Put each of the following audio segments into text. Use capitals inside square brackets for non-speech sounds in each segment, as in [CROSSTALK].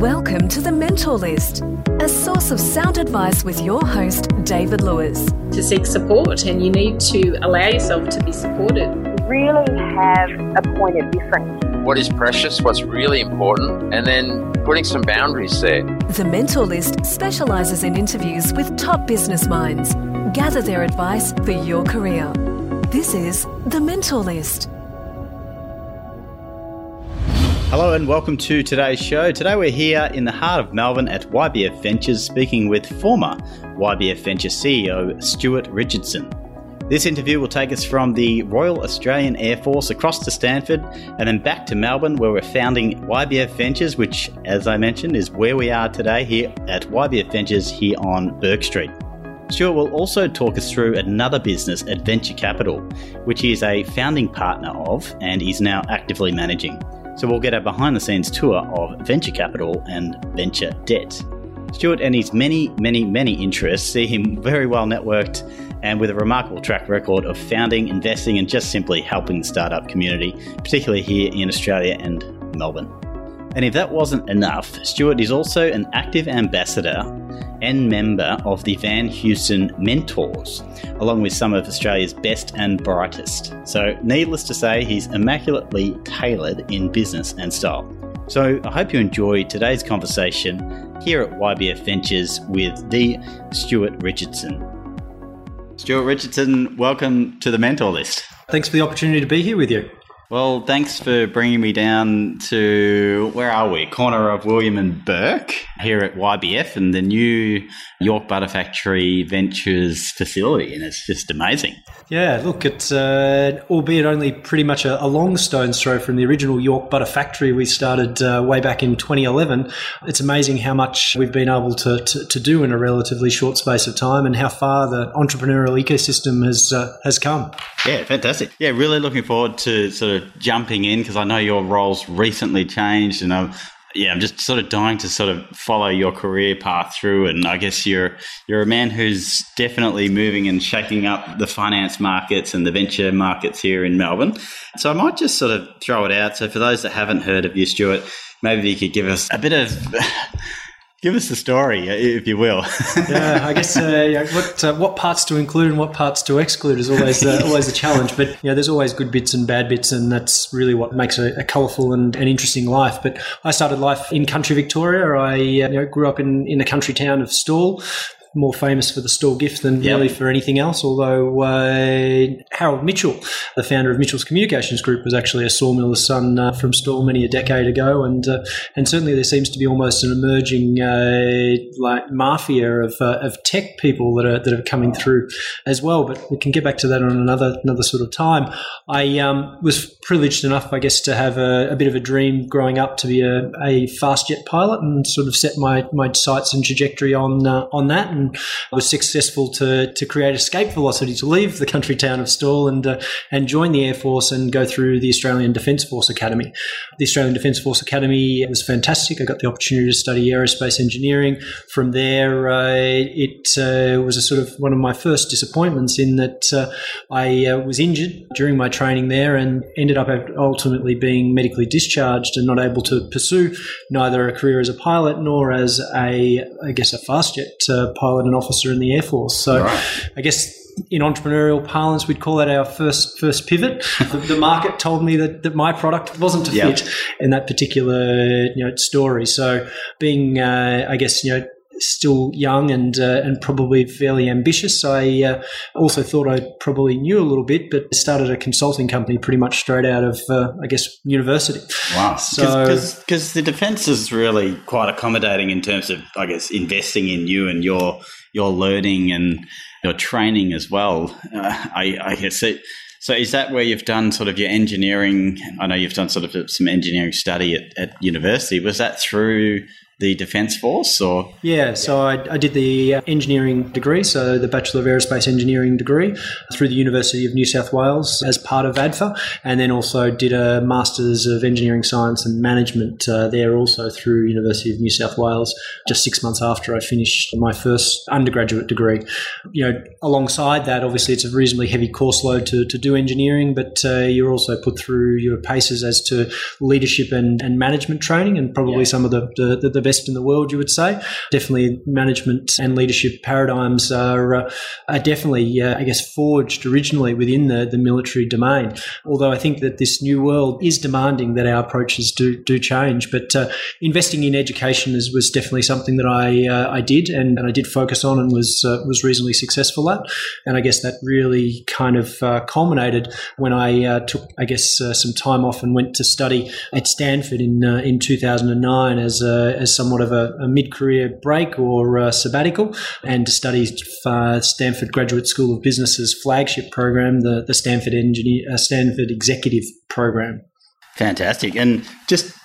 Welcome to the Mentor List, a source of sound advice with your host, David Lewis. To seek support, and you need to allow yourself to be supported. Really have a point of difference. What is precious, what's really important, and then putting some boundaries there. The Mentor List specialises in interviews with top business minds. Gather their advice for your career. This is The Mentor List. Hello and welcome to today's show. Today we're here in the heart of Melbourne at YBF Ventures speaking with former YBF Venture CEO Stuart Richardson. This interview will take us from the Royal Australian Air Force across to Stanford and then back to Melbourne where we're founding YBF Ventures, which, as I mentioned, is where we are today here at YBF Ventures here on Bourke Street. Stuart will also talk us through another business, Adventure Capital, which he is a founding partner of and is now actively managing. So we'll get a behind the scenes tour of venture capital and venture debt. Stuart and his many, many, many interests see him very well networked and with a remarkable track record of founding, investing, and just simply helping the startup community, particularly here in Australia and Melbourne. And if that wasn't enough, Stuart is also an active ambassador and member of the Van Heusen Mentors, along with some of Australia's best and brightest. So, needless to say, he's immaculately tailored in business and style. So, I hope you enjoy today's conversation here at YBF Ventures with the Stuart Richardson. Stuart Richardson, welcome to the Mentor List. Thanks for the opportunity to be here with you. Well, thanks for bringing me down to where are we? Corner of William and Bourke here at YBF and the new York Butter Factory Ventures facility, and it's just amazing. Yeah, look, it's uh, albeit only pretty much a, a, long stone's throw from the original York Butter Factory we started uh, way back in 2011. It's amazing how much we've been able to, to, to, do in a relatively short space of time, and how far the entrepreneurial ecosystem has uh, has come. Yeah, fantastic. Yeah, really looking forward to sort of jumping in because I know your roles recently changed, and I'm yeah, I'm just sort of dying to sort of follow your career path through. And I guess you're you're a man who's definitely moving and shaking up the finance markets and the venture markets here in Melbourne. So I might just sort of throw it out. So for those that haven't heard of you, Stuart, maybe you could give us a bit of Give us the story, uh, if you will. [LAUGHS] yeah, I guess uh, yeah, what uh, what parts to include and what parts to exclude is always uh, [LAUGHS] always a challenge. But yeah, there's always good bits and bad bits, and that's really what makes a, a colourful and an interesting life. But I started life in country Victoria. I uh, you know, grew up in in the country town of Stawell, more famous for the Stawell gift than yep. really for anything else. Although uh, Harold Mitchell, the founder of Mitchell's Communications Group, was actually a sawmiller's son uh, from Stawell many a decade ago, and uh, and certainly there seems to be almost an emerging uh, like mafia of, uh, of tech people that are that are coming through as well. But we can get back to that on another another sort of time. I um, was privileged enough, I guess, to have a, a, bit of a dream growing up to be a, a fast jet pilot, and sort of set my my sights and trajectory on uh, on that and I was successful to to create escape velocity to leave the country town of Stawell and uh, and join the Air Force and go through the Australian Defence Force Academy. The Australian Defence Force Academy was fantastic. I got the opportunity to study aerospace engineering. From there, uh, it uh, was a sort of one of my first disappointments in that uh, I uh, was injured during my training there and ended up ultimately being medically discharged and not able to pursue neither a career as a pilot nor as a, I guess, a fast jet uh, pilot pilot and officer in the Air Force. So right. I guess in entrepreneurial parlance, we'd call that our first first pivot. [LAUGHS] the, the, market told me that, that my product wasn't to yep. fit in that particular you know story. So being, uh, I guess, you know, still young and uh, and probably fairly ambitious. I uh, also thought I probably knew a little bit, but started a consulting company pretty much straight out of uh, I guess university. Wow! So because the defence is really quite accommodating in terms of I guess investing in you and your your learning and your training as well. Uh, I, I guess it. So is that where you've done sort of your engineering? I know you've done sort of some engineering study at, at university. Was that through the Defence Force, or yeah. So I, I, did the uh, engineering degree, so the Bachelor of Aerospace Engineering degree through the University of New South Wales as part of ADFA, and then also did a Masters of Engineering Science and Management uh, there also through University of New South Wales. Just six months after I finished my first undergraduate degree, you know, alongside that, obviously it's a reasonably heavy course load to, to do engineering, but uh, you're also put through your paces as to leadership and, and management training, and probably yeah. some of the, the, the best in the world, you would say. Definitely management and leadership paradigms are, uh, are definitely, uh, I guess, forged originally within the, the military domain. Although I think that this new world is demanding that our approaches do, do change. But uh, investing in education is, was definitely something that I, uh, I did and, and I did focus on and was, uh, was reasonably successful at. And I guess that really kind of culminated when I took, I guess, some time off and went to study at Stanford in, in 2009 as, as somewhat of a, a mid career break or sabbatical and to study Stanford Graduate School of Business's flagship program, the, the Stanford Engineer, uh, Stanford Executive Program. Fantastic. And just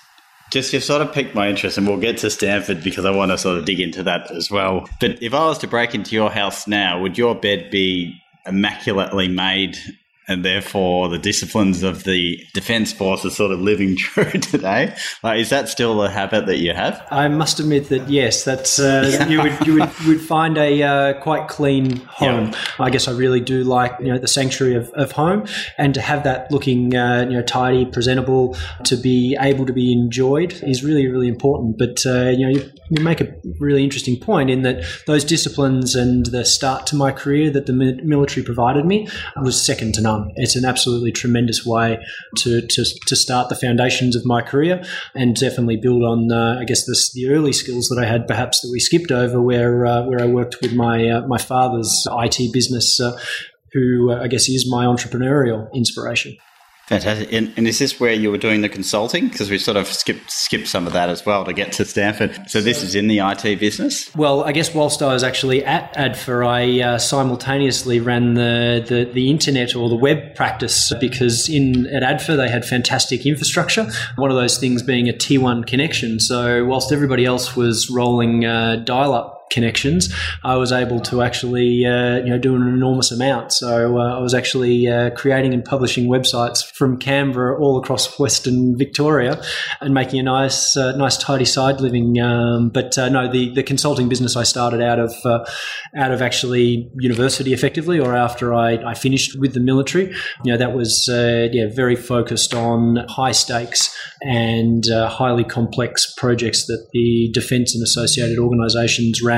just you've sort of piqued my interest, and we'll get to Stanford because I want to sort of dig into that as well. But if I was to break into your house now, would your bed be immaculately made and therefore the disciplines of the defence force are sort of living [LAUGHS] true today. Like, is that still a habit that you have? I must admit that yes, that's uh, [LAUGHS] you would you would, would find a uh, quite clean home. Yeah. I guess I really do like you know the sanctuary of, of home and to have that looking uh, you know tidy, presentable, to be able to be enjoyed is really really important. But uh, you know you, you make a really interesting point in that those disciplines and the start to my career that the military provided me was second to none um, it's an absolutely tremendous way to, to, to start the foundations of my career and definitely build on, uh, I guess, the early skills that I had perhaps that we skipped over where, uh, where I worked with my, uh, my father's IT business, uh, who uh, I guess is my entrepreneurial inspiration. Fantastic. And, and, is this where you were doing the consulting? Because we sort of skipped skipped some of that as well to get to Stanford. So this is in the IT business. Well, I guess whilst I was actually at ADFA, I uh, simultaneously ran the, the, the internet or the web practice because in at ADFA they had fantastic infrastructure. One of those things being a T1 connection. So whilst everybody else was rolling uh, dial up connections, I was able to actually uh, you know do an enormous amount. So uh, I was actually uh, creating and publishing websites from Canberra all across [LAUGHS] Western Victoria, and making a nice uh, nice tidy side living. Um, but uh, no, the the consulting business I started out of uh, out of actually university effectively, or after I, I finished with the military. You know that was yeah very focused on high stakes and highly complex projects that the defence and associated organisations ran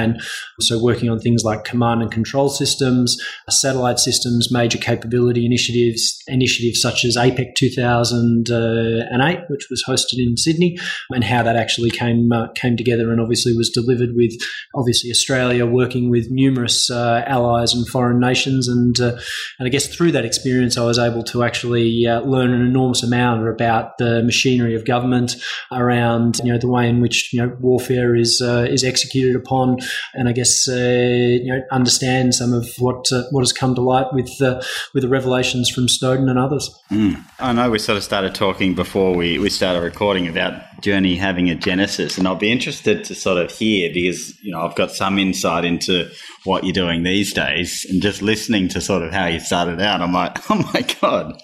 So, working on things like command and control systems, satellite systems, major capability initiatives, initiatives such as APEC 2008, which was hosted in Sydney, and how that actually came uh, came together and obviously was delivered with obviously Australia working with numerous uh, allies and foreign nations, and uh, and I guess through that experience, I was able to actually uh, learn an enormous amount about the machinery of government, around you know the way in which you know warfare is uh, is executed upon, and I guess uh, you know understand some of what uh, what has come to light with uh, with the revelations from Snowden and others. Mm. I know we sort of started talking before we, we started recording about Journey having a genesis, and I'll be interested to sort of hear because you know I've got some insight into what you're doing these days, and just listening to sort of how you started out, I'm like, [LAUGHS] oh my god,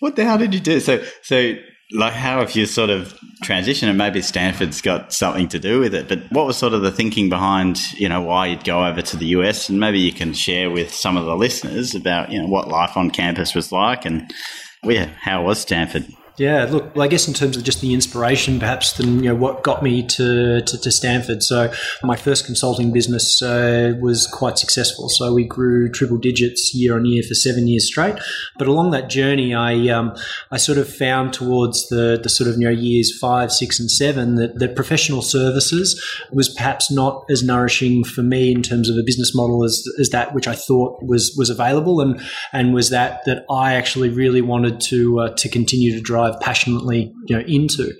what the hell did you do? So so like how have you sort of transitioned? And maybe stanford's got something to do with it but what was sort of the thinking behind you know why you'd go over to the us and maybe you can share with some of the listeners about you know what life on campus was like and yeah how was stanford yeah, look, well, I guess in terms of just the inspiration, perhaps, than you know what got me to, to, to Stanford. So my first consulting business uh, was quite successful. So we grew triple digits year on year for seven years straight. But along that journey, I um, I sort of found towards the the sort of you know years five, six, and seven that that professional services was perhaps not as nourishing for me in terms of a business model as as that which I thought was was available, and and was that that I actually really wanted to uh, to continue to drive dive passionately you know into.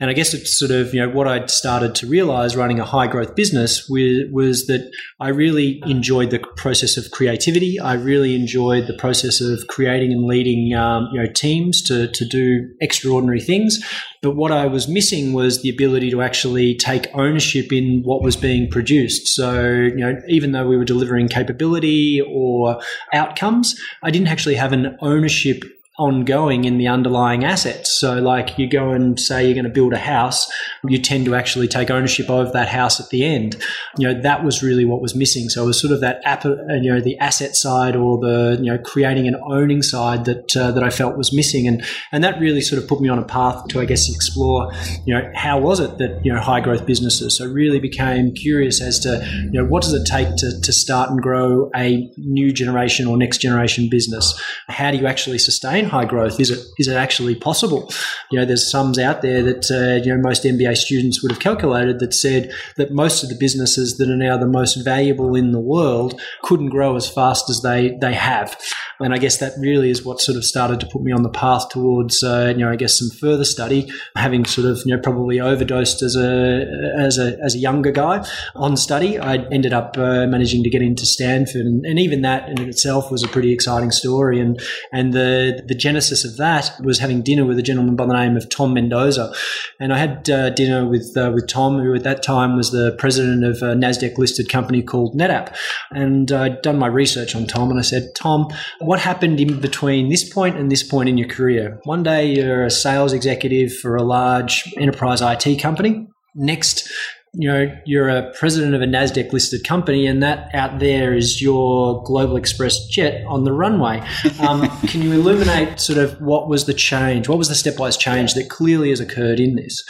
And I guess it's sort of you know what I'd started to realize running a high growth business was, was that I really enjoyed the process of creativity. I really enjoyed the process of creating and leading um, you know teams to to do extraordinary things. But what I was missing was the ability to actually take ownership in what was being produced. So, you know, even though we were delivering capability or outcomes, I didn't actually have an ownership ongoing in the underlying assets. So, like you go and say you're going to build a house, you tend to actually take ownership of that house at the end. You know, that was really what was missing. So, it was sort of that app, uh, you know, the asset side or the you know creating and owning side that uh, that I felt was missing, and and that really sort of put me on a path to, I guess, explore, you know, how was it that you know high growth businesses. So, really became curious as to you know what does it take to to start and grow a new generation or next generation business. How do you actually sustain high growth? Is it is it actually possible? You know, there's sums out there that uh, you know most MBA students would have calculated that said that most of the businesses that are now the most valuable in the world couldn't grow as fast as they they have. And I guess that really is what sort of started to put me on the path towards, uh, you know, I guess some further study, having sort of, you know, probably overdosed as a, as a, as a younger guy on study. I ended up uh, managing to get into Stanford. And, and, even that in itself was a pretty exciting story. And, and the, the genesis of that was having dinner with a gentleman by the name of Tom Mendoza. And I had uh, dinner with, uh, with Tom, who at that time was the president of a NASDAQ listed company called NetApp. And I'd done my research on Tom and I said, Tom, what happened in between this point and this point in your career? One day you're a sales executive for a large enterprise IT company. Next, you know, you're a president of a NASDAQ listed company, and that out there is your Global Express jet on the runway. Um, [LAUGHS] can you illuminate sort of what was the change? What was the stepwise change that clearly has occurred in this?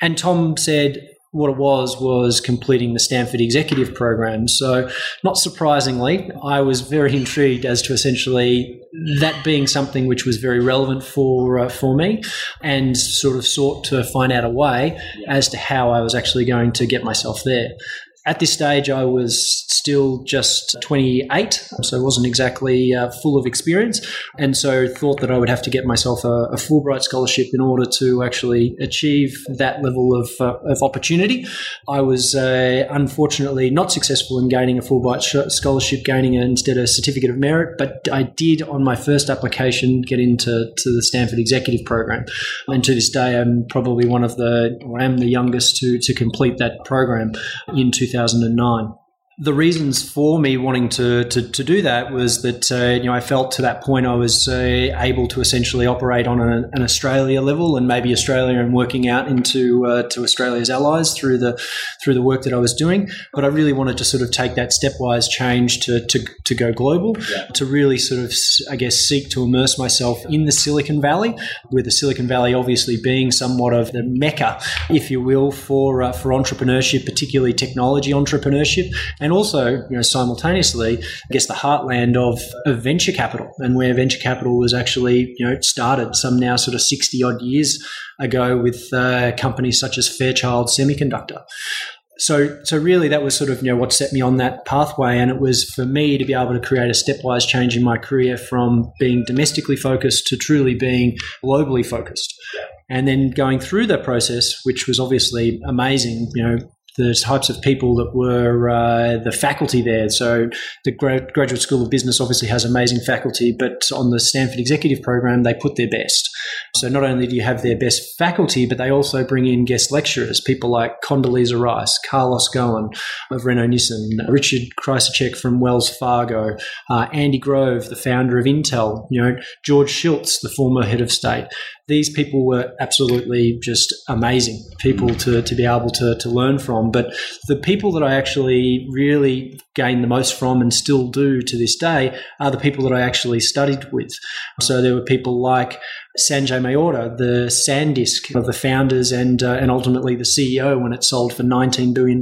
And Tom said, what it was was completing the Stanford executive program. So, not surprisingly, I was very intrigued as to essentially that being something which was very relevant for uh, for me, and sort of sought to find out a way as to how I was actually going to get myself there. At this stage, I was still just 28, so I wasn't exactly uh, full of experience, and so thought that I would have to get myself a, a Fulbright scholarship in order to actually achieve that level of, uh, of opportunity. I was uh, unfortunately not successful in gaining a Fulbright sh- scholarship, gaining instead a certificate of merit, but I did on my first application get into to the Stanford Executive Program, and to this day, I'm probably one of the, or am the youngest to to complete that program in 2000. 2009 the reasons for me wanting to, to, to do that was that uh, you know I felt to that point I was uh, able to essentially operate on an, an, Australia level and maybe Australia and working out into uh, to Australia's allies through the through the work that I was doing. But I really wanted to sort of take that stepwise change to to, to go global, yeah. to really sort of I guess seek to immerse myself in the Silicon Valley, with the Silicon Valley obviously being somewhat of the mecca, if you will, for uh, for entrepreneurship, particularly technology entrepreneurship and and also, you know, simultaneously, I guess the heartland of, of venture capital and where venture capital was actually, you know, started some now sort of 60 odd years ago with uh, companies such as Fairchild Semiconductor. So, so really, that was sort of you know what set me on that pathway, and it was for me to be able to create a stepwise change in my career from being domestically focused to truly being globally focused, and then going through that process, which was obviously amazing. You know, the types of people that were uh, the faculty there. So the Graduate School of Business obviously has amazing faculty, but on the Stanford Executive Program, they put their best. So not only do you have their best faculty, but they also bring in guest lecturers, people like Condoleezza Rice, Carlos Ghosn of Renault Nissan, Richard Kovacevich from Wells Fargo, uh, Andy Grove, the founder of Intel, you know, George Shultz, the former head of state these people were absolutely just amazing people to, to be able to, to learn from. But the people that I actually really gained the most from and still do to this day are the people that I actually studied with. So there were people like Sanjay Mehrotra, the SanDisk of the founders and, uh, and ultimately the CEO when it sold for $19 billion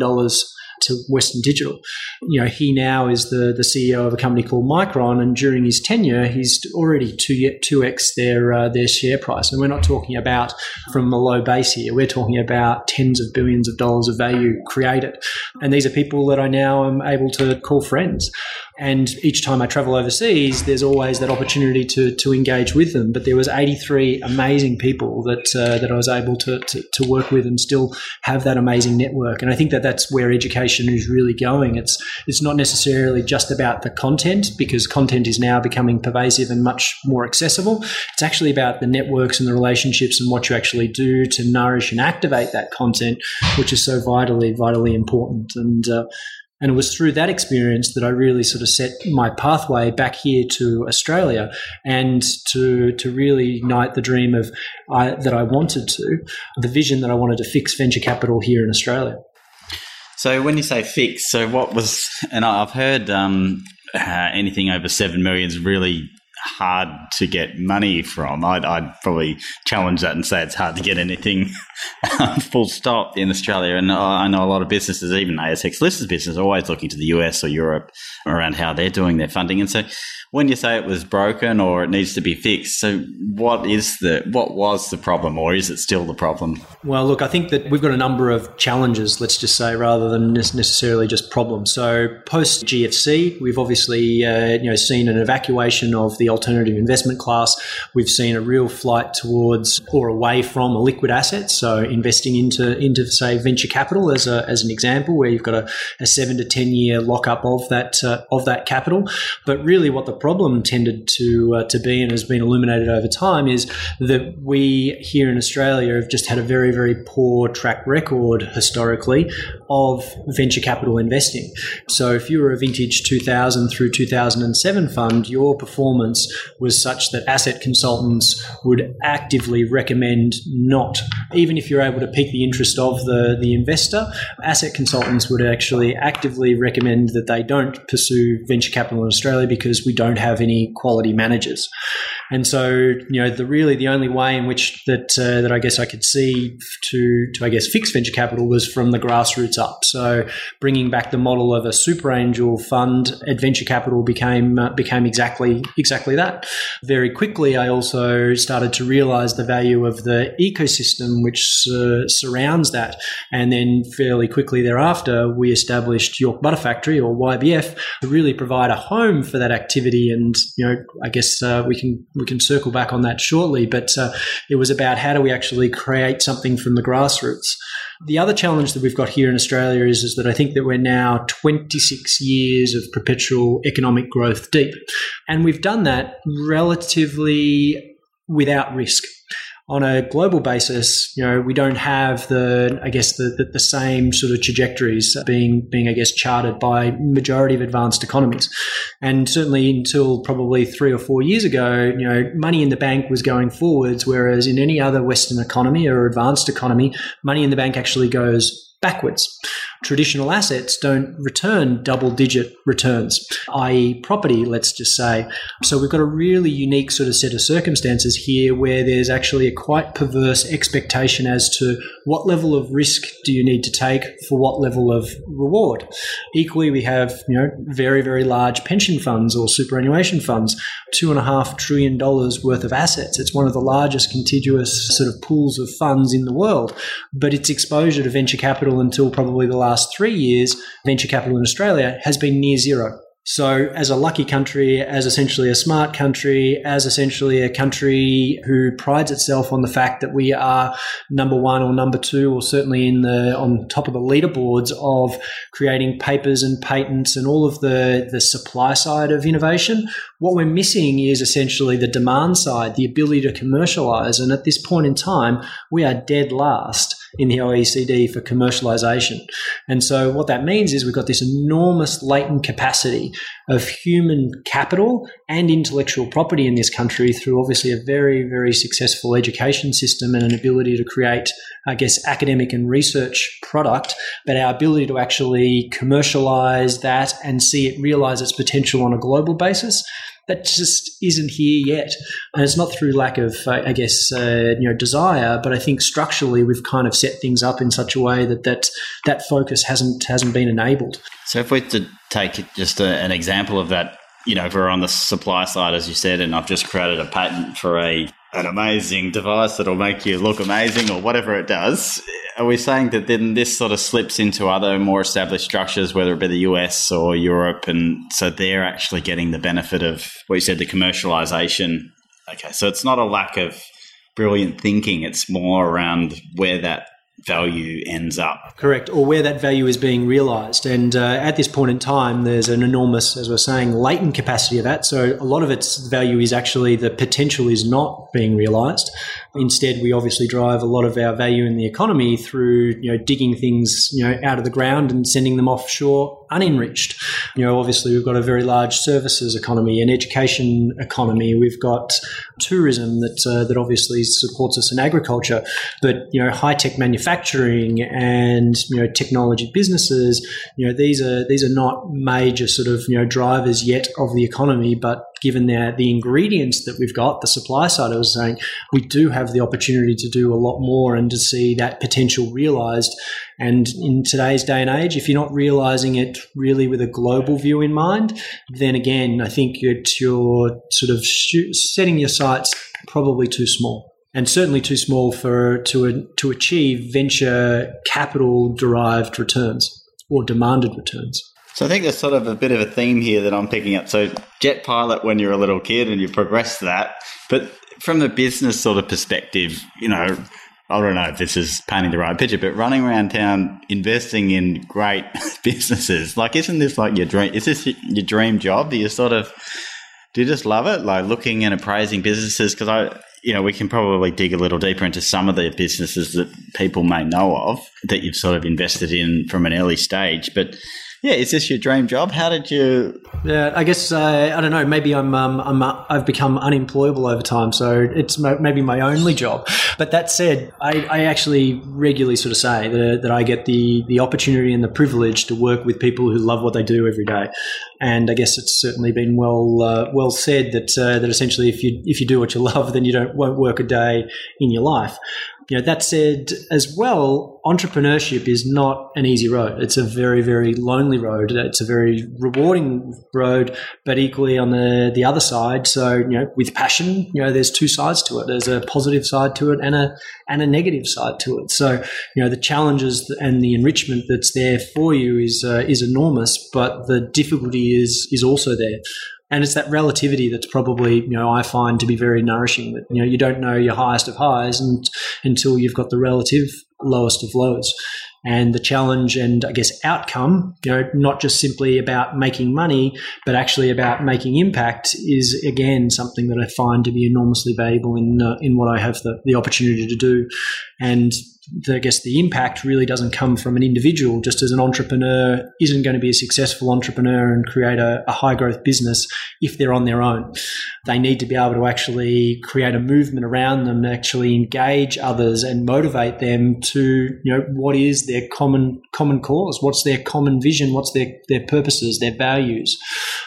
to Western Digital. You know, he now is the, the CEO of a company called Micron, and during his tenure, he's already two two x their uh, their share price. And we're not talking about from a low base here. We're talking about tens of billions of dollars of value created. And these are people that I now am able to call friends. And each time I travel overseas, there's always that opportunity to, to engage with them. But there was 83 amazing people that uh, that I was able to, to, to work with and still have that amazing network. And I think that that's where education is really going. It's it's not necessarily just about the content because content is now becoming pervasive and much more accessible. It's actually about the networks and the relationships and what you actually do to nourish and activate that content, which is so vitally vitally important. And uh, And it was through that experience that I really sort of set my pathway back here to Australia and to, to really ignite the dream of I, that I wanted to, the vision that I wanted to fix venture capital here in Australia. So when you say fix, so what was, and I've heard um, uh, anything over seven million is really hard to get money from. I'd, I'd, probably challenge that and say it's hard to get anything [LAUGHS] full stop in Australia. And I know a lot of businesses, even ASX listed businesses, are always looking to the US or Europe around how they're doing their funding. And so when you say it was broken or it needs to be fixed, so what is the what was the problem, or is it still the problem? Well, look, I think that we've got a number of challenges. Let's just say, rather than necessarily just problems. So post GFC, we've obviously uh, you know seen an evacuation of the alternative investment class. We've seen a real flight towards or away from a liquid asset. So investing into into say venture capital as a, as an example, where you've got a, a seven to ten year lockup of that uh, of that capital. But really, what the problem tended to uh, to be and has been illuminated over time is that we here in Australia have just had a very very poor track record historically of venture capital investing. So if you were a vintage 2000 through 2007 fund, your performance was such that asset consultants would actively recommend not, even if you're able to pique the interest of the, the investor, asset consultants would actually actively recommend that they don't pursue venture capital in Australia because we don't have any quality managers. And so, you know, the really the only way in which that uh, that I guess I could see to to I guess fix venture capital was from the grassroots up. So, bringing back the model of a super angel fund venture capital became uh, became exactly exactly that. Very quickly, I also started to realize the value of the ecosystem which uh, surrounds that, and then fairly quickly thereafter, we established York Butter Factory or YBF to really provide a home for that activity. And you know, I guess uh, we can we can circle back on that shortly. But uh, it was about how do we actually create something from the grassroots. The other challenge that we've got here in Australia is, is that I think that we're now 26 years of perpetual economic growth deep. And we've done that relatively without risk on a global basis, you know, we don't have the, I guess, the, the, the, same sort of trajectories being, being, I guess, charted by majority of advanced economies. And certainly until probably three or four years ago, you know, money in the bank was going forwards, whereas in any other Western economy or advanced economy, money in the bank actually goes backwards. Traditional assets don't return double digit returns, i.e., property, let's just say. So we've got a really unique sort of set of circumstances here where there's actually a quite perverse expectation as to what level of risk do you need to take for what level of reward. Equally, we have, you know, very, very large pension funds or superannuation funds, two and a half trillion dollars worth of assets. It's one of the largest contiguous sort of pools of funds in the world, but its exposure to venture capital until probably the last last three years, venture capital in Australia has been near zero. So, as a lucky country, as essentially a smart country, as essentially a country who prides itself on the fact that we are number one or number two, or certainly in the on top of the leaderboards of creating papers and patents and all of the the supply side of innovation, what we're missing is essentially the demand side, the ability to commercialize. And at this point in time, we are dead last in the OECD for commercialization. And so what that means is we've got this enormous latent capacity of human capital and intellectual property in this country through obviously a very, very successful education system and an ability to create, I guess, academic and research product, but our ability to actually commercialize that and see it realize its potential on a global basis that just isn't here yet. And it's not through lack of, I guess, uh, you know, desire, but I think structurally we've kind of set things up in such a way that that, that focus hasn't hasn't been enabled. So if we to take just a, an example of that, you know, if we're on the supply side, as you said, and I've just created a patent for a an amazing device that'll make you look amazing or whatever it does. Are we saying that then this sort of slips into other more established structures, whether it be the US or Europe, and so they're actually getting the benefit of what you said, the commercialization? Okay, so it's not a lack of brilliant thinking; it's more around where that value ends up. Correct, or where that value is being realized. And uh, at this point in time, there's an enormous, as we're saying, latent capacity of that. So a lot of its value is actually the potential is not being realized. Instead, we obviously drive a lot of our value in the economy through, you know, digging things, you know, out of the ground and sending them offshore unenriched. You know, obviously we've got a very large services economy, an education economy. We've got tourism that uh, that obviously supports us in agriculture, but you know, high tech manufacturing and you know, technology businesses. You know, these are these are not major sort of you know drivers yet of the economy, but given the, the ingredients that we've got, the supply side, I was saying, we do have the opportunity to do a lot more and to see that potential realized. And in today's day and age, if you're not realizing it really with a global view in mind, then again, I think you're, you're sort of setting your sights probably too small and certainly too small for to to achieve venture capital derived returns or demanded returns. So I think there's sort of a bit of a theme here that I'm picking up. So jet pilot when you're a little kid and you progress that, but from the business sort of perspective, you know, I don't know if this is painting the right picture, but running around town investing in great [LAUGHS] businesses, like isn't this like your dream? Is this your dream job? Do you sort of do you just love it, like looking and appraising businesses? Because I, you know, we can probably dig a little deeper into some of the businesses that people may know of that you've sort of invested in from an early stage, but yeah, is this your dream job? How did you? Yeah, I guess uh, I don't know. Maybe I'm um, I'm uh, I've become unemployable over time, so it's maybe my only job. But that said, I, I actually regularly sort of say that, that I get the the opportunity and the privilege to work with people who love what they do every day, and I guess it's certainly been well uh, well said that uh, that essentially if you if you do what you love, then you don't won't work a day in your life. You know, that said, as well, entrepreneurship is not an easy road. It's a very, very lonely road. It's a very rewarding road, but equally on the, the other side. So, you know, with passion, you know, there's two sides to it. There's a positive side to it and a, and a negative side to it. So, you know, the challenges and the enrichment that's there for you is, uh, is enormous, but the difficulty is, is also there and it's that relativity that's probably you know I find to be very nourishing. That you know you don't know your highest of highs and, until you've got the relative lowest of lows. And the challenge and I guess outcome, you know, not just simply about making money, but actually about making impact, is again something that I find to be enormously valuable in uh, in what I have the, the opportunity to do. And the, I guess the impact really doesn't come from an individual. Just as an entrepreneur isn't going to be a successful entrepreneur and create a, a, high growth business if they're on their own. They need to be able to actually create a movement around them, actually engage others and motivate them to, you know, what is their common common cause? What's their common vision? What's their, their purposes, their values?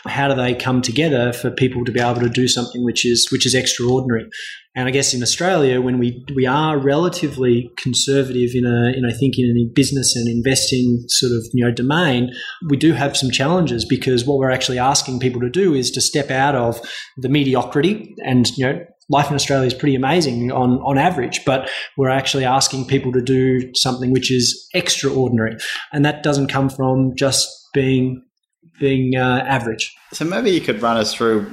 How do they come together for people to be able to do something which is which is extraordinary? And I guess in Australia, when we we are relatively conservative in a in I think in business and investing sort of you know domain, we do have some challenges because what we're actually asking people to do is to step out of the mediocrity and you know life in Australia is pretty amazing on, on average, but we're actually asking people to do something which is extraordinary. And that doesn't come from just being being uh, average. So maybe you could run us through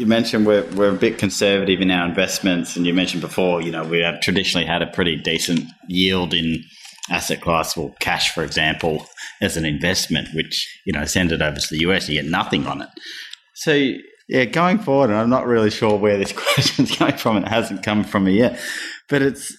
you mentioned we're, we're a bit conservative in our investments, and you mentioned before, you know, we have traditionally had a pretty decent yield in asset class, well, cash, for example, as an investment, which, you know, send it over to the US, you get nothing on it. So, yeah, going forward, and I'm not really sure where this [LAUGHS] question's coming from, it hasn't come from me yet, but it's,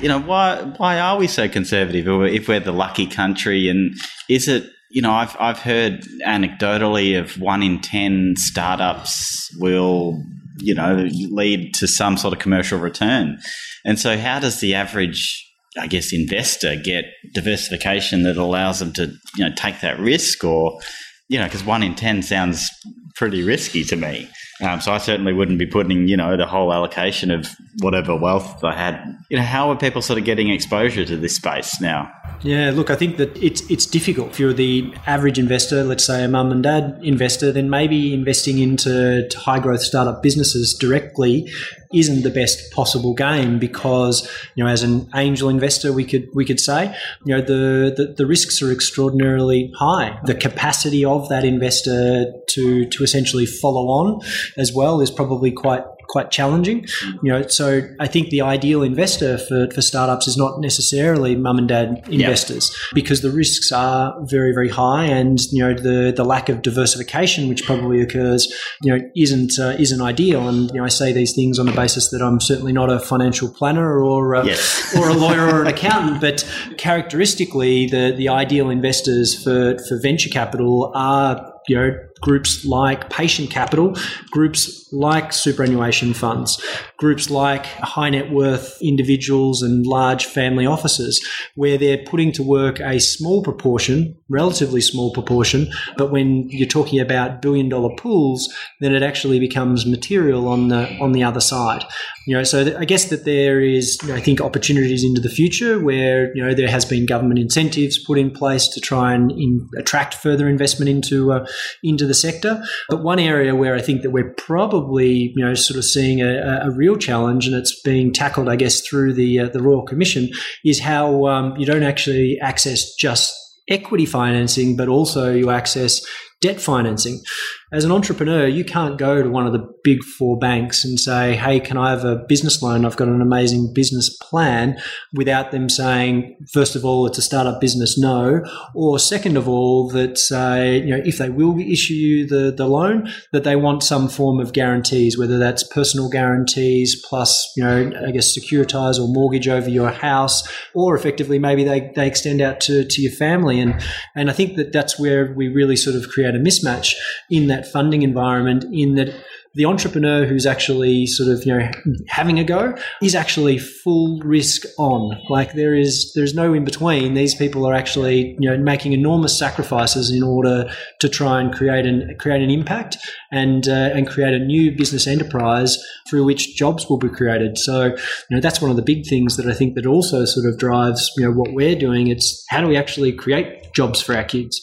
you know, why why are we so conservative if we're the lucky country? And is it you know, I've I've heard anecdotally of one in ten startups will, you know, lead to some sort of commercial return. And so, how does the average, I guess, investor get diversification that allows them to, you know, take that risk? Or, you know, because one in ten sounds pretty risky to me. Um, so I certainly wouldn't be putting, you know, the whole allocation of whatever wealth I had. You know, how are people sort of getting exposure to this space now? Yeah, look, I think that it's it's difficult. If you're the average investor, let's say a mum and dad investor, then maybe investing into high growth startup businesses directly isn't the best possible game because you know as an angel investor we could we could say you know the, the, the risks are extraordinarily high. The capacity of that investor to to essentially follow on as well is probably quite quite challenging. You know, so I think the ideal investor for, for startups is not necessarily mum and dad investors because the risks are very, very high and, you know, the, the lack of diversification which probably occurs, you know, isn't uh, isn't ideal. And, you know, I say these things on the basis that I'm certainly not a financial planner or uh, Yes. [LAUGHS] or a lawyer or an accountant, but characteristically the, the ideal investors for, for venture capital are you know groups like patient capital groups like superannuation funds groups like high net worth individuals and large family offices where they're putting to work a small proportion relatively small proportion but when you're talking about billion dollar pools then it actually becomes material on the on the other side. You know so th- i guess that there is you know, i think opportunities into the future where you know there has been government incentives put in place to try and in, attract further investment into uh, into the sector. But one area where i think that we're probably you know sort of seeing a, a real challenge and it's being tackled i guess through the uh, the royal commission is how um, you don't actually access just equity financing but also you access debt financing as an entrepreneur, you can't go to one of the big four banks and say, Hey, can I have a business loan? I've got an amazing business plan without them saying, first of all, it's a startup business, no. Or second of all, that say, you know, if they will issue you the, the loan, that they want some form of guarantees, whether that's personal guarantees plus, you know, I guess securitize or mortgage over your house, or effectively maybe they, they extend out to, to your family. And, and I think that that's where we really sort of create a mismatch in that funding environment in that the entrepreneur who's actually sort of you know having a go is actually full risk on. Like there is there's no in between. These people are actually you know making enormous sacrifices in order to try and create an create an impact and uh, and create a new business enterprise through which jobs will be created. So you know that's one of the big things that I think that also sort of drives you know what we're doing. It's how do we actually create jobs for our kids?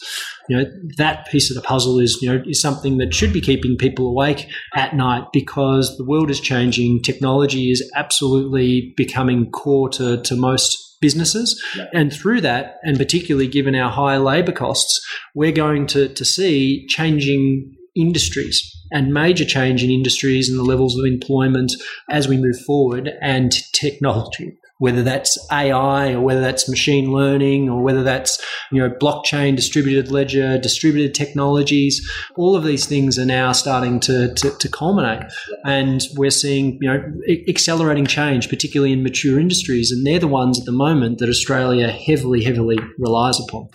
You know that piece of the puzzle is you know is something that should be keeping people awake at night because the world is changing technology is absolutely becoming core to, to most businesses. And through that and particularly given our high labor costs we're going to, to see changing industries and major change in industries and the levels of employment as we move forward and technology whether that's AI or whether that's machine learning or whether that's you know blockchain, distributed ledger, distributed technologies. All of these things are now starting to, to, to culminate, and we're seeing you know accelerating change, particularly in mature industries, and they're the ones at the moment that Australia heavily, heavily relies upon.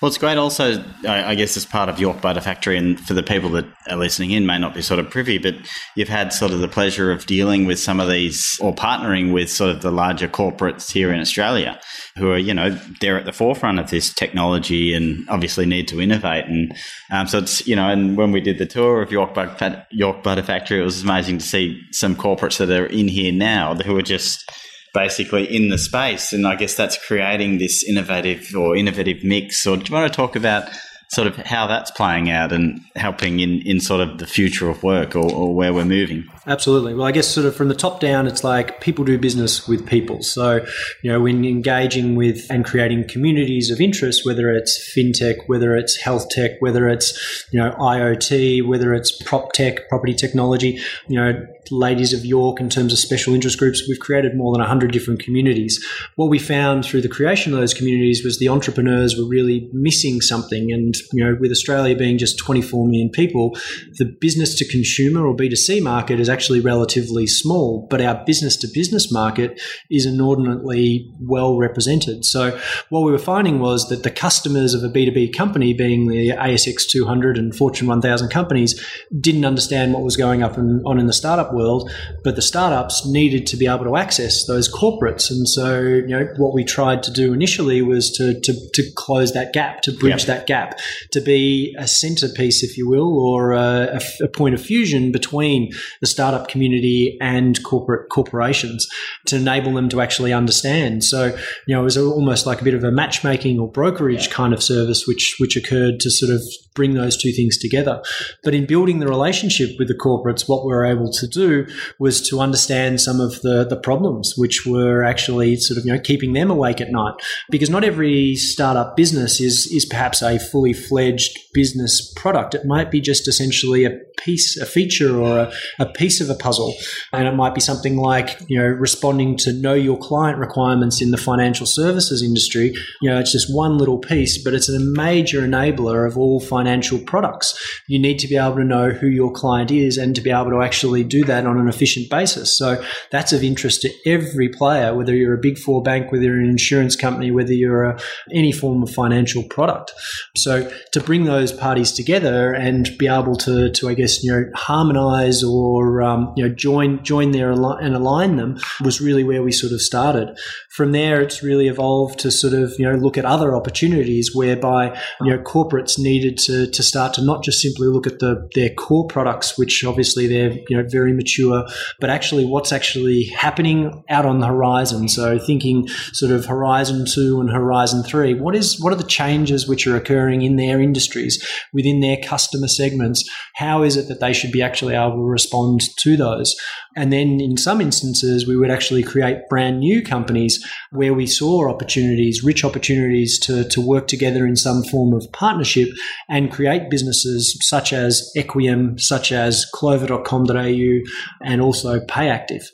Well, it's great also, I guess, as part of York Butter Factory, and for the people that are listening in may not be sort of privy, but you've had sort of the pleasure of dealing with some of these or partnering with sort of the larger corporates here in Australia who are, you know, they're at the forefront of this technology and obviously need to innovate. And um, so it's, you know, and when we did the tour of York Butter, York Butter Factory, it was amazing to see some corporates that are in here now who are just basically in the space. And I guess that's creating this innovative or innovative mix. Or do you want to talk about sort of how that's playing out and helping in, in sort of the future of work or, or where we're moving? Absolutely. Well, I guess sort of from the top down, it's like people do business with people. So, you know, when engaging with and creating communities of interest, whether it's fintech, whether it's health tech, whether it's, you know, IoT, whether it's prop tech, property technology, you know, ladies of York in terms of special interest groups, we've created more than 100 different communities. What we found through the creation of those communities was the entrepreneurs were really missing something. And, you know, with Australia being just 24 million people, the business to consumer or B2C market is actually relatively small, but our business to business market is inordinately well represented. So what we were finding was that the customers of a B2B company, being the ASX 200 and Fortune 1000 companies, didn't understand what was going up in, on in the startup world, but the startups needed to be able to access those corporates. And so, you know, what we tried to do initially was to, to, to close that gap, to bridge Yep. that gap, to be a centerpiece, if you will, or a, a- a point of fusion between the startup community and corporate corporations to enable them to actually understand. So, you know, it was almost like a bit of a matchmaking or brokerage kind of service, which which occurred to sort of bring those two things together. But in building the relationship with the corporates, what we were able to do was to understand some of the, the problems which were actually sort of, you know, keeping them awake at night. Because not every startup business is, is perhaps a fully fledged business product. It might be just essentially a piece, a feature or a, a piece of a puzzle. And it might be something like, you know, responding to know your client requirements in the financial services industry. You know, it's just one little piece, but it's a major enabler of all financial products. You need to be able to know who your client is and to be able to actually do that on an efficient basis. So that's of interest to every player, whether you're a big four bank, whether you're an insurance company, whether you're a, any form of financial product. So to bring those parties together and be able to, to I guess, you know, harmonize or, um, you know, join, join there and align them was really where we sort of started. From there, it's really evolved to sort of, you know, look at other opportunities whereby, you know, corporates needed to, to start to not just simply look at the, their core products, which obviously they're, you know, very mature, but actually what's actually happening out on the horizon. So thinking sort of horizon two and horizon three, what is, what are the changes which are occurring in their industries within their customer segments? How is it that they should be actually able to respond to those? And then in some instances, we would actually create brand new companies where we saw opportunities, rich opportunities to, to work together in some form of partnership and create businesses such as Equium, such as clover.com.au, and also PayActive.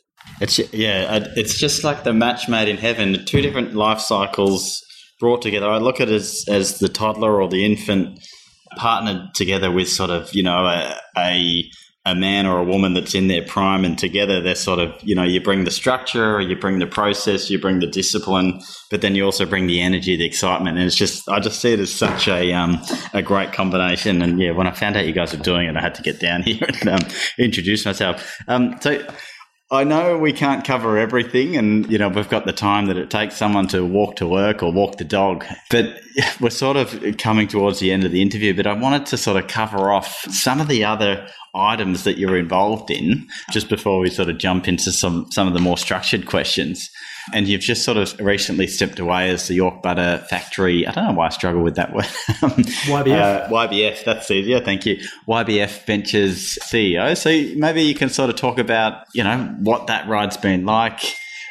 It's yeah, it's just like the match made in heaven. Two different life cycles brought together. I look at it as as the toddler or the infant partnered together with sort of you know a, a a man or a woman that's in their prime and together they're sort of you know you bring the structure you bring the process you bring the discipline but then you also bring the energy the excitement and it's just i just see it as such a um, a great combination. And yeah when i found out you guys were doing it i had to get down [LAUGHS] here and um, introduce myself. Um, so I know we can't cover everything, and you know we've got the time that it takes someone to walk to work or walk the dog. But [LAUGHS] we're sort of coming towards the end of the interview. But I wanted to sort of cover off some of the other items that you're involved in just before we sort of jump into some some of the more structured questions. And you've just sort of recently stepped away as the York Butter Factory. I don't know why I struggle with that word. [LAUGHS] YBF. Uh, YBF, that's easier. Thank you. YBF Ventures CEO. So maybe you can sort of talk about, you know, what that ride's been like.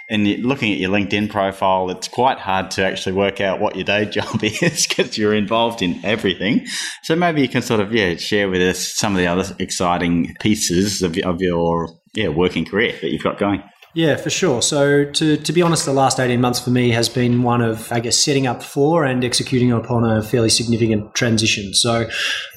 And looking at your LinkedIn profile, it's quite hard to actually work out what your day [LAUGHS] job is because you're involved in everything. So maybe you can sort of yeah share with us some of the other exciting pieces of, of your yeah working career that you've got going. Yeah, for sure. So, to, to be honest, the last 18 months for me has been one of, I guess, setting up for and executing upon a fairly significant transition. So,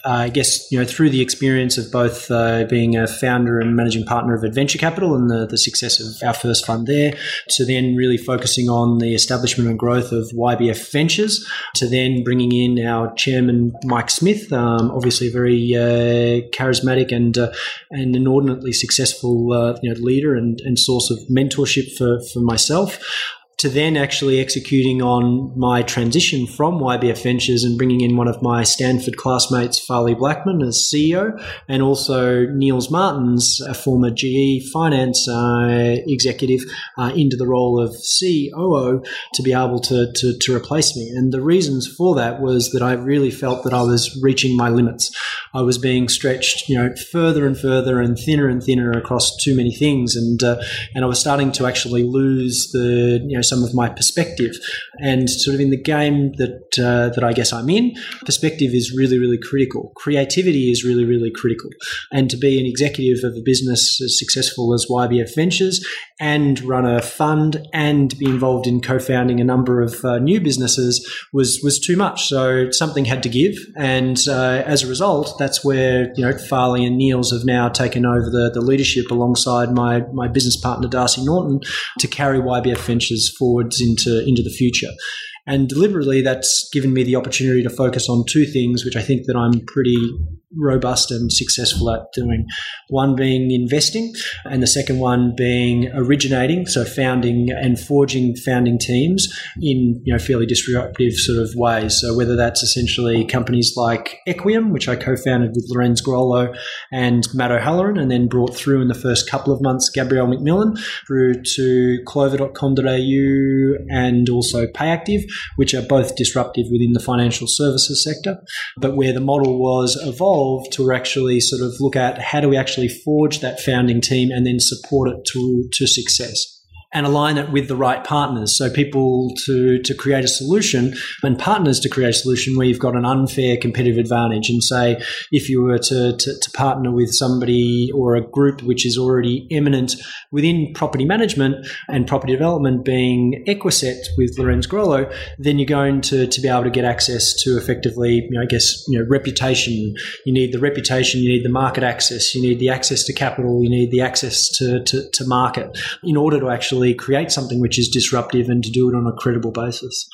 uh, I guess, you know, through the experience of both uh, being a founder and managing partner of Adventure Capital and the, the success of our first fund there, to then really focusing on the establishment and growth of YBF Ventures, to then bringing in our chairman, Mike Smith, um, obviously a very uh, charismatic and, uh, and inordinately successful uh, you know, leader and, and source of mentorship for, for myself to then actually executing on my transition from YBF Ventures and bringing in one of my Stanford classmates, Farley Blackman, as CEO, and also Niels Martens, a former GE finance uh, executive, uh, into the role of COO to be able to, to, to replace me. And the reasons for that was that I really felt that I was reaching my limits. I was being stretched, you know, further and further and thinner and thinner across too many things, and uh, and I was starting to actually lose the, you know, some of my perspective. And sort of in the game that uh, that I guess I'm in, perspective is really really critical. Creativity is really really critical. And to be an executive of a business as successful as YBF Ventures and run a fund and be involved in co-founding a number of uh, new businesses was was too much. So something had to give, and uh, as a result, that's where you know Farley and Niels have now taken over the, the leadership alongside my my business partner Darcy Naunton to carry YBF Ventures forwards into into the future. And deliberately, that's given me the opportunity to focus on two things, which I think that I'm pretty robust and successful at doing. One being investing, and the second one being originating, so founding and forging founding teams in you know fairly disruptive sort of ways. So whether that's essentially companies like Equium, which I co-founded with Lorenz Grollo and Matt O'Halloran, and then brought through in the first couple of months Gabrielle McMillan through to Clover.com.au and also PayActive which are both disruptive within the financial services sector, but where the model was evolved to actually sort of look at how do we actually forge that founding team and then support it to, to success and align it with the right partners. So people to, to create a solution and partners to create a solution where you've got an unfair competitive advantage. And say, if you were to, to, to partner with somebody or a group which is already eminent within property management and property development being Equiset with Lorenz Grollo, then you're going to, to be able to get access to effectively, you know, I guess, you know, reputation. You need the reputation, you need the market access, you need the access to capital, you need the access to, to, to market in order to actually actually create something which is disruptive and to do it on a credible basis.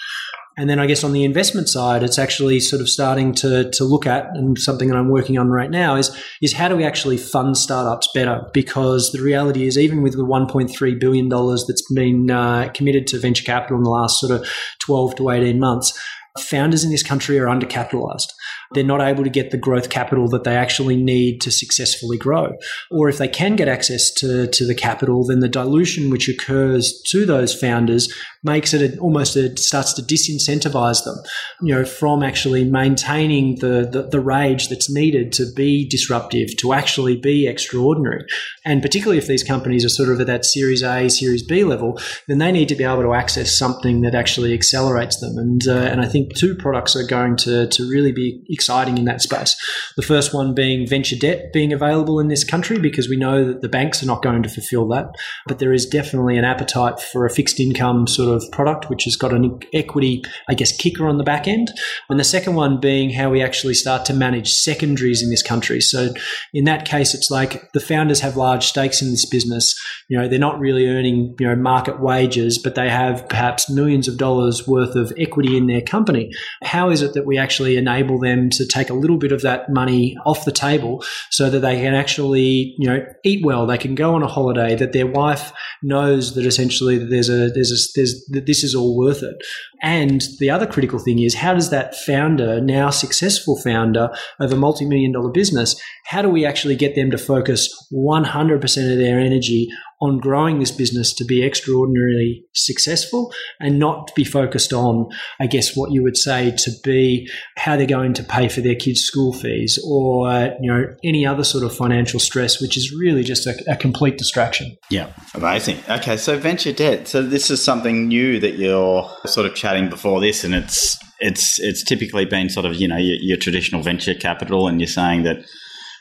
And then I guess on the investment side, it's actually sort of starting to, to look at, and something that I'm working on right now is, is how do we actually fund startups better? Because the reality is, even with the $1.3 billion that's been uh, committed to venture capital in the last sort of 12 to 18 months, founders in this country are undercapitalized they're not able to get the growth capital that they actually need to successfully grow. Or if they can get access to, to the capital, then the dilution which occurs to those founders makes it almost it starts to disincentivize them, you know, from actually maintaining the, the, the rage that's needed to be disruptive, to actually be extraordinary. And particularly if these companies are sort of at that Series A, Series B level, then they need to be able to access something that actually accelerates them. And uh, and I think two products are going to to really be exciting in that space. The first one being venture debt being available in this country because we know that the banks are not going to fulfill that. But there is definitely an appetite for a fixed income sort of product, which has got an equity, I guess, kicker on the back end. And the second one being how we actually start to manage secondaries in this country. So in that case, it's like the founders have large stakes in this business. You know, they're not really earning, you know, market wages, but they have perhaps millions of dollars worth of equity in their company. How is it that we actually enable them to take a little bit of that money off the table so that they can actually, you know, eat well. They can go on a holiday. That their wife knows that essentially that there's a there's a there's that this is all worth it. And the other critical thing is how does that founder, now successful founder of a multi-million dollar business, how do we actually get them to focus 100% of their energy on growing this business to be extraordinarily successful and not be focused on, I guess, what you would say to be how they're going to pay for their kids' school fees or, you know, any other sort of financial stress, which is really just a, a complete distraction. Yeah, amazing. Okay, so venture debt. So this is something new that you're sort of chatting before this, and it's it's it's typically been sort of you know your, your traditional venture capital, and you're saying that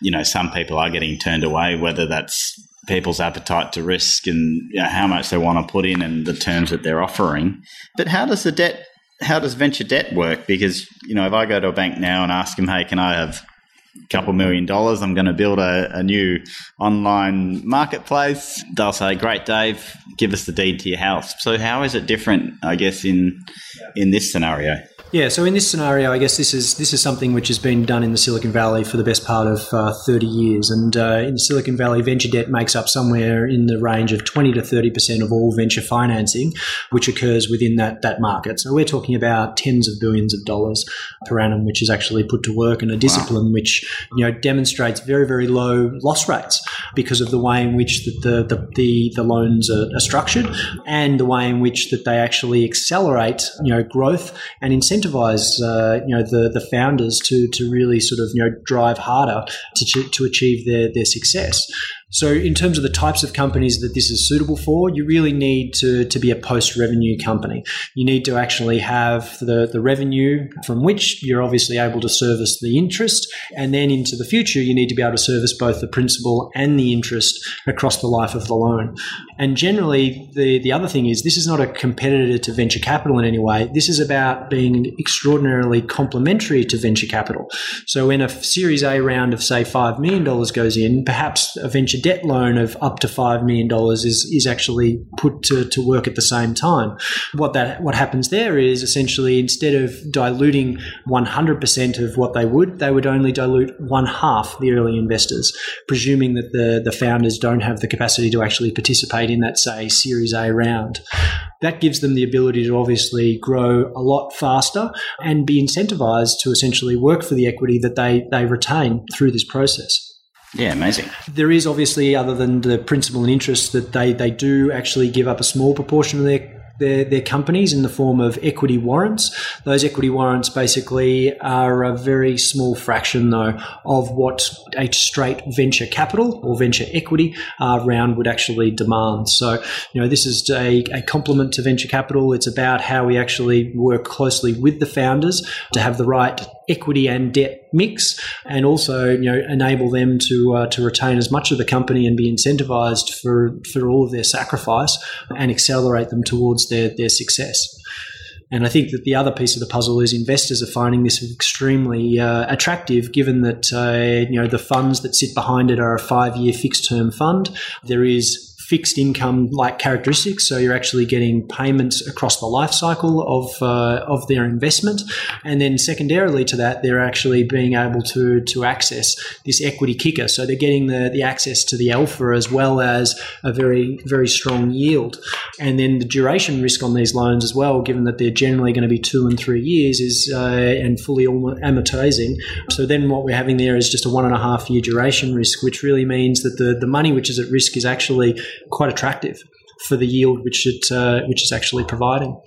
you know some people are getting turned away, whether that's people's appetite to risk and you know, how much they want to put in and the terms that they're offering. But how does the debt, how does venture debt work? Because, you know, if I go to a bank now and ask them, hey, can I have a couple million dollars? I'm going to build a, a new online marketplace. They'll say, great, Dave, give us the deed to your house. So how is it different, I guess, in, in this scenario? Yeah, so in this scenario, I guess this is this is something which has been done in the Silicon Valley for the best part of uh, 30 years. And uh, in Silicon Valley, venture debt makes up somewhere in the range of 20 to 30 percent of all venture financing, which occurs within that that market. So we're talking about tens of billions of dollars per annum, which is actually put to work in a discipline wow. which you know demonstrates very very low loss rates because of the way in which the the, the, the, the loans are, are structured and the way in which that they actually accelerate you know growth and incentives incentivize uh, you know the the founders to to really sort of you know drive harder to to achieve their their success. So, in terms of the types of companies that this is suitable for, you really need to, to be a post revenue company. You need to actually have the, the revenue from which you're obviously able to service the interest. And then into the future, you need to be able to service both the principal and the interest across the life of the loan. And generally, the, the other thing is this is not a competitor to venture capital in any way. This is about being extraordinarily complementary to venture capital. So, when a Series A round of, say, $5 million goes in, perhaps a venture debt loan of up to $5 million is, is actually put to, to work at the same time. What that what happens there is essentially instead of diluting 100% of what they would, they would only dilute one half the early investors, presuming that the, the founders don't have the capacity to actually participate in that, say, Series A round. That gives them the ability to obviously grow a lot faster and be incentivized to essentially work for the equity that they, they retain through this process. Yeah, amazing. There is obviously, other than the principal and interest, that they, they do actually give up a small proportion of their their, their companies in the form of equity warrants. Those equity warrants basically are a very small fraction, though, of what a straight venture capital or venture equity uh, round would actually demand. So, you know, this is a, a complement to venture capital. It's about how we actually work closely with the founders to have the right equity and debt mix, and also you know enable them to uh, to retain as much of the company and be incentivized for for all of their sacrifice and accelerate them towards their their success. And I think that the other piece of the puzzle is investors are finding this extremely uh, attractive, given that uh, you know the funds that sit behind it are a five-year fixed-term fund. There is fixed income like characteristics. So you're actually getting payments across the life cycle of, uh, of their investment. And then secondarily to that, they're actually being able to, to access this equity kicker. So they're getting the, the access to the alpha as well as a very, very strong yield. And then the duration risk on these loans as well, given that they're generally going to be two and three years is uh, and fully amortizing. So then what we're having there is just a one and a half year duration risk, which really means that the, the money which is at risk is actually quite attractive for the yield which it uh, which is actually providing.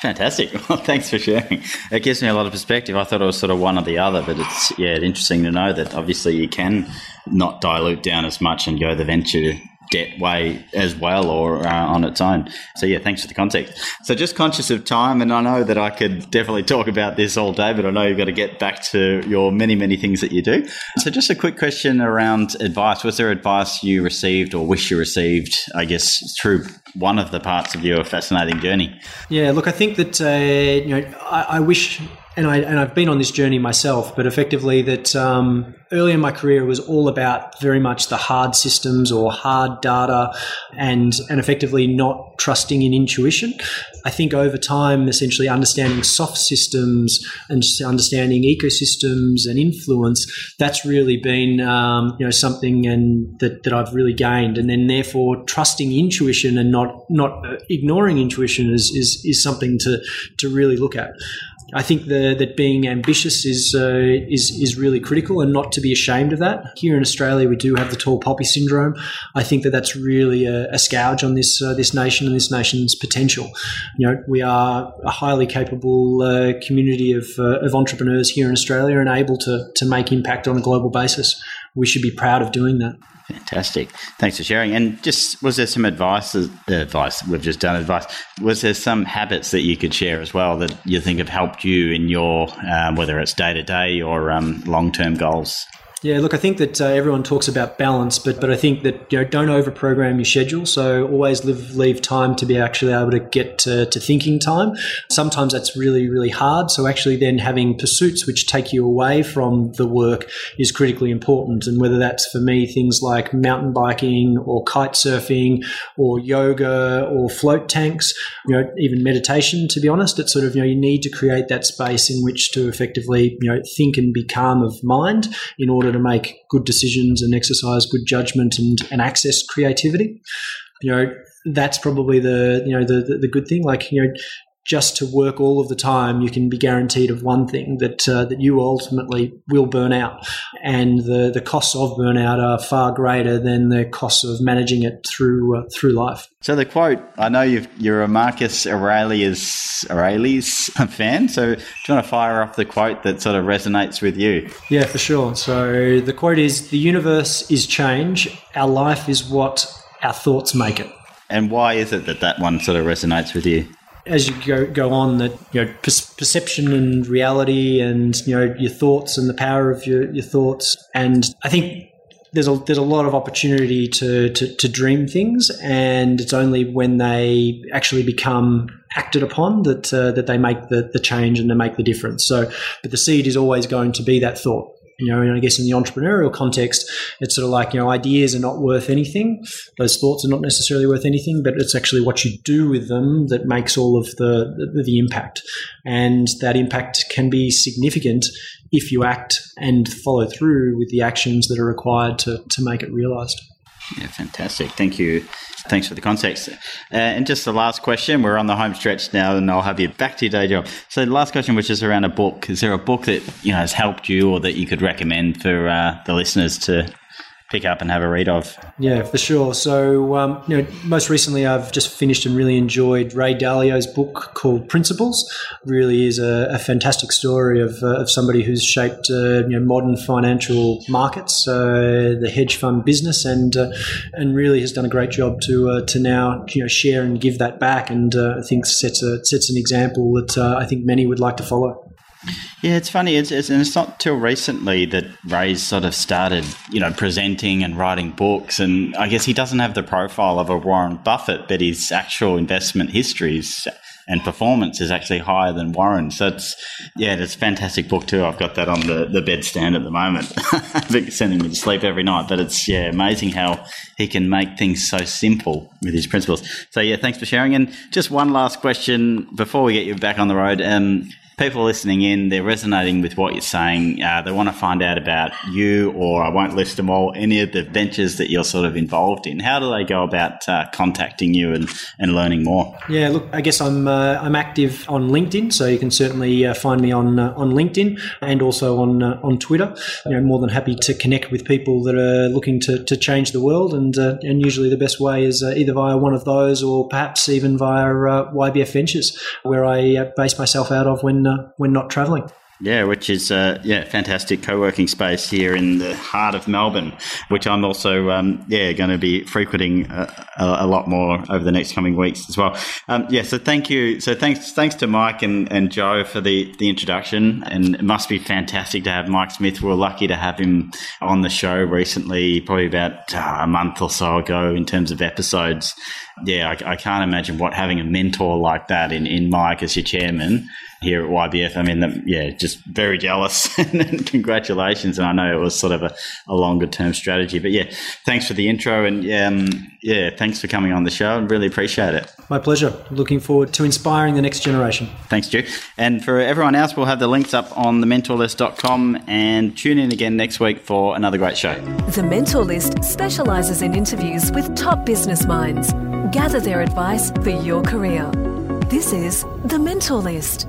Fantastic. [LAUGHS] Well, thanks for sharing. It gives me a lot of perspective. I thought it was sort of one or the other, but it's yeah, it's interesting to know that obviously you can not dilute down as much and go the venture debt way as well or uh, on its own. So, yeah, thanks for the context. So, just conscious of time, and I know that I could definitely talk about this all day, but I know you've got to get back to your many, many things that you do. So, just a quick question around advice. Was there advice you received or wish you received, I guess, through one of the parts of your fascinating journey? Yeah, look, I think that, uh, you know, I, I wish and I and I've been on this journey myself, but effectively that um, early in my career was all about very much the hard systems or hard data, and and effectively not trusting in intuition. I think over time, essentially understanding soft systems and understanding ecosystems and influence, that's really been um, you know something and that, that I've really gained, and then therefore trusting intuition and not not ignoring intuition is is, is something to to really look at. I think the, that being ambitious is, uh, is is really critical, and not to be ashamed of that. Here in Australia, we do have the tall poppy syndrome. I think that that's really a, a scourge on this uh, this nation and this nation's potential. You know, we are a highly capable uh, community of, uh, of entrepreneurs here in Australia and able to to make impact on a global basis. We should be proud of doing that. Fantastic. Thanks for sharing. And just was there some advice? Advice we've just done. Advice. Was there some habits that you could share as well that you think have helped you in your um, whether it's day to day or um, long term goals? Yeah, look, I think that uh, everyone talks about balance, but but I think that you know don't overprogram your schedule. So always leave leave time to be actually able to get to, to thinking time. Sometimes that's really really hard. So actually then having pursuits which take you away from the work is critically important. And whether that's for me things like mountain biking or kite surfing or yoga or float tanks, you know even meditation. To be honest, it's sort of you know you need to create that space in which to effectively you know think and be calm of mind in order to make good decisions and exercise good judgment and, and access creativity. You know, that's probably the you know the, the, the good thing. Like you know, just to work all of the time, you can be guaranteed of one thing that uh, that you ultimately will burn out, and the the costs of burnout are far greater than the costs of managing it through uh, through life. So the quote, I know you are a Marcus Aurelius Aurelius [LAUGHS] fan. So do you want to fire off the quote that sort of resonates with you? Yeah, for sure. So the quote is: "The universe is change. Our life is what our thoughts make it." And why is it that that one sort of resonates with you? As you go go on that you know perception and reality and you know your thoughts and the power of your, your thoughts. And I think there's a there's a lot of opportunity to, to, to dream things. And it's only when they actually become acted upon that uh, that they make the, the change and they make the difference. So but the seed is always going to be that thought you know, and I guess in the entrepreneurial context, it's sort of like, you know, ideas are not worth anything. Those thoughts are not necessarily worth anything, but it's actually what you do with them that makes all of the, the, the impact. And that impact can be significant if you act and follow through with the actions that are required to, to make it realized. Yeah, fantastic. Thank you. Thanks for the context. Uh, and just the last question, we're on the home stretch now, and I'll have you back to your day job. So the last question, which is around a book. Is there a book that you know has helped you, or that you could recommend for uh, the listeners to pick up and have a read of. Yeah, for sure. So, um, you know, most recently I've just finished and really enjoyed Ray Dalio's book called Principles. Really is a, a fantastic story of, uh, of somebody who's shaped uh, you know, modern financial markets, uh, the hedge fund business, and uh, and really has done a great job to uh, to now you know share and give that back, and uh, I think sets a sets an example that I think many would like to follow. Yeah, it's funny. It's, it's, and it's not till recently that Ray's sort of started, you know, presenting and writing books. And I guess he doesn't have the profile of a Warren Buffett, but his actual investment histories and performance is actually higher than Warren. So it's, yeah, it's a fantastic book too. I've got that on the, the bedstand at the moment. [LAUGHS] Sending me to sleep every night, but it's, yeah, amazing how he can make things so simple with his principles. So yeah, thanks for sharing. And just one last question before we get you back on the road. Um, people listening in, they're resonating with what you're saying. Uh, they want to find out about you, or I won't list them all, any of the ventures that you're sort of involved in. How do they go about uh, contacting you and, and learning more? Yeah, look, I guess I'm uh, I'm active on LinkedIn, so you can certainly uh, find me on uh, on LinkedIn and also on uh, on Twitter. You know, more than happy to connect with people that are looking to, to change the world, and and usually the best way is either via one of those or perhaps even via YBF Ventures, where I base myself out of when uh, when not travelling. Yeah, which is uh, yeah, fantastic co-working space here in the heart of Melbourne, which I'm also um, yeah going to be frequenting a, a, lot more over the next coming weeks as well. Um, yeah, so thank you. So thanks thanks to Mike and, and Joe for the the introduction, and it must be fantastic to have Mike Smith. We are lucky to have him on the show recently, probably about uh, a month or so ago in terms of episodes. Yeah, I, I can't imagine what having a mentor like that in in Mike as your chairman here at YBF. I mean, yeah, just very jealous [LAUGHS] and congratulations. And I know it was sort of a, a longer term strategy, but yeah, thanks for the intro and um, yeah, thanks for coming on the show. I really appreciate it. My pleasure. Looking forward to inspiring the next generation. Thanks, Stu. And for everyone else, we'll have the links up on thementorlist.com and tune in again next week for another great show. The Mentor List specializes in interviews with top business minds. Gather their advice for your career. This is The Mentor List.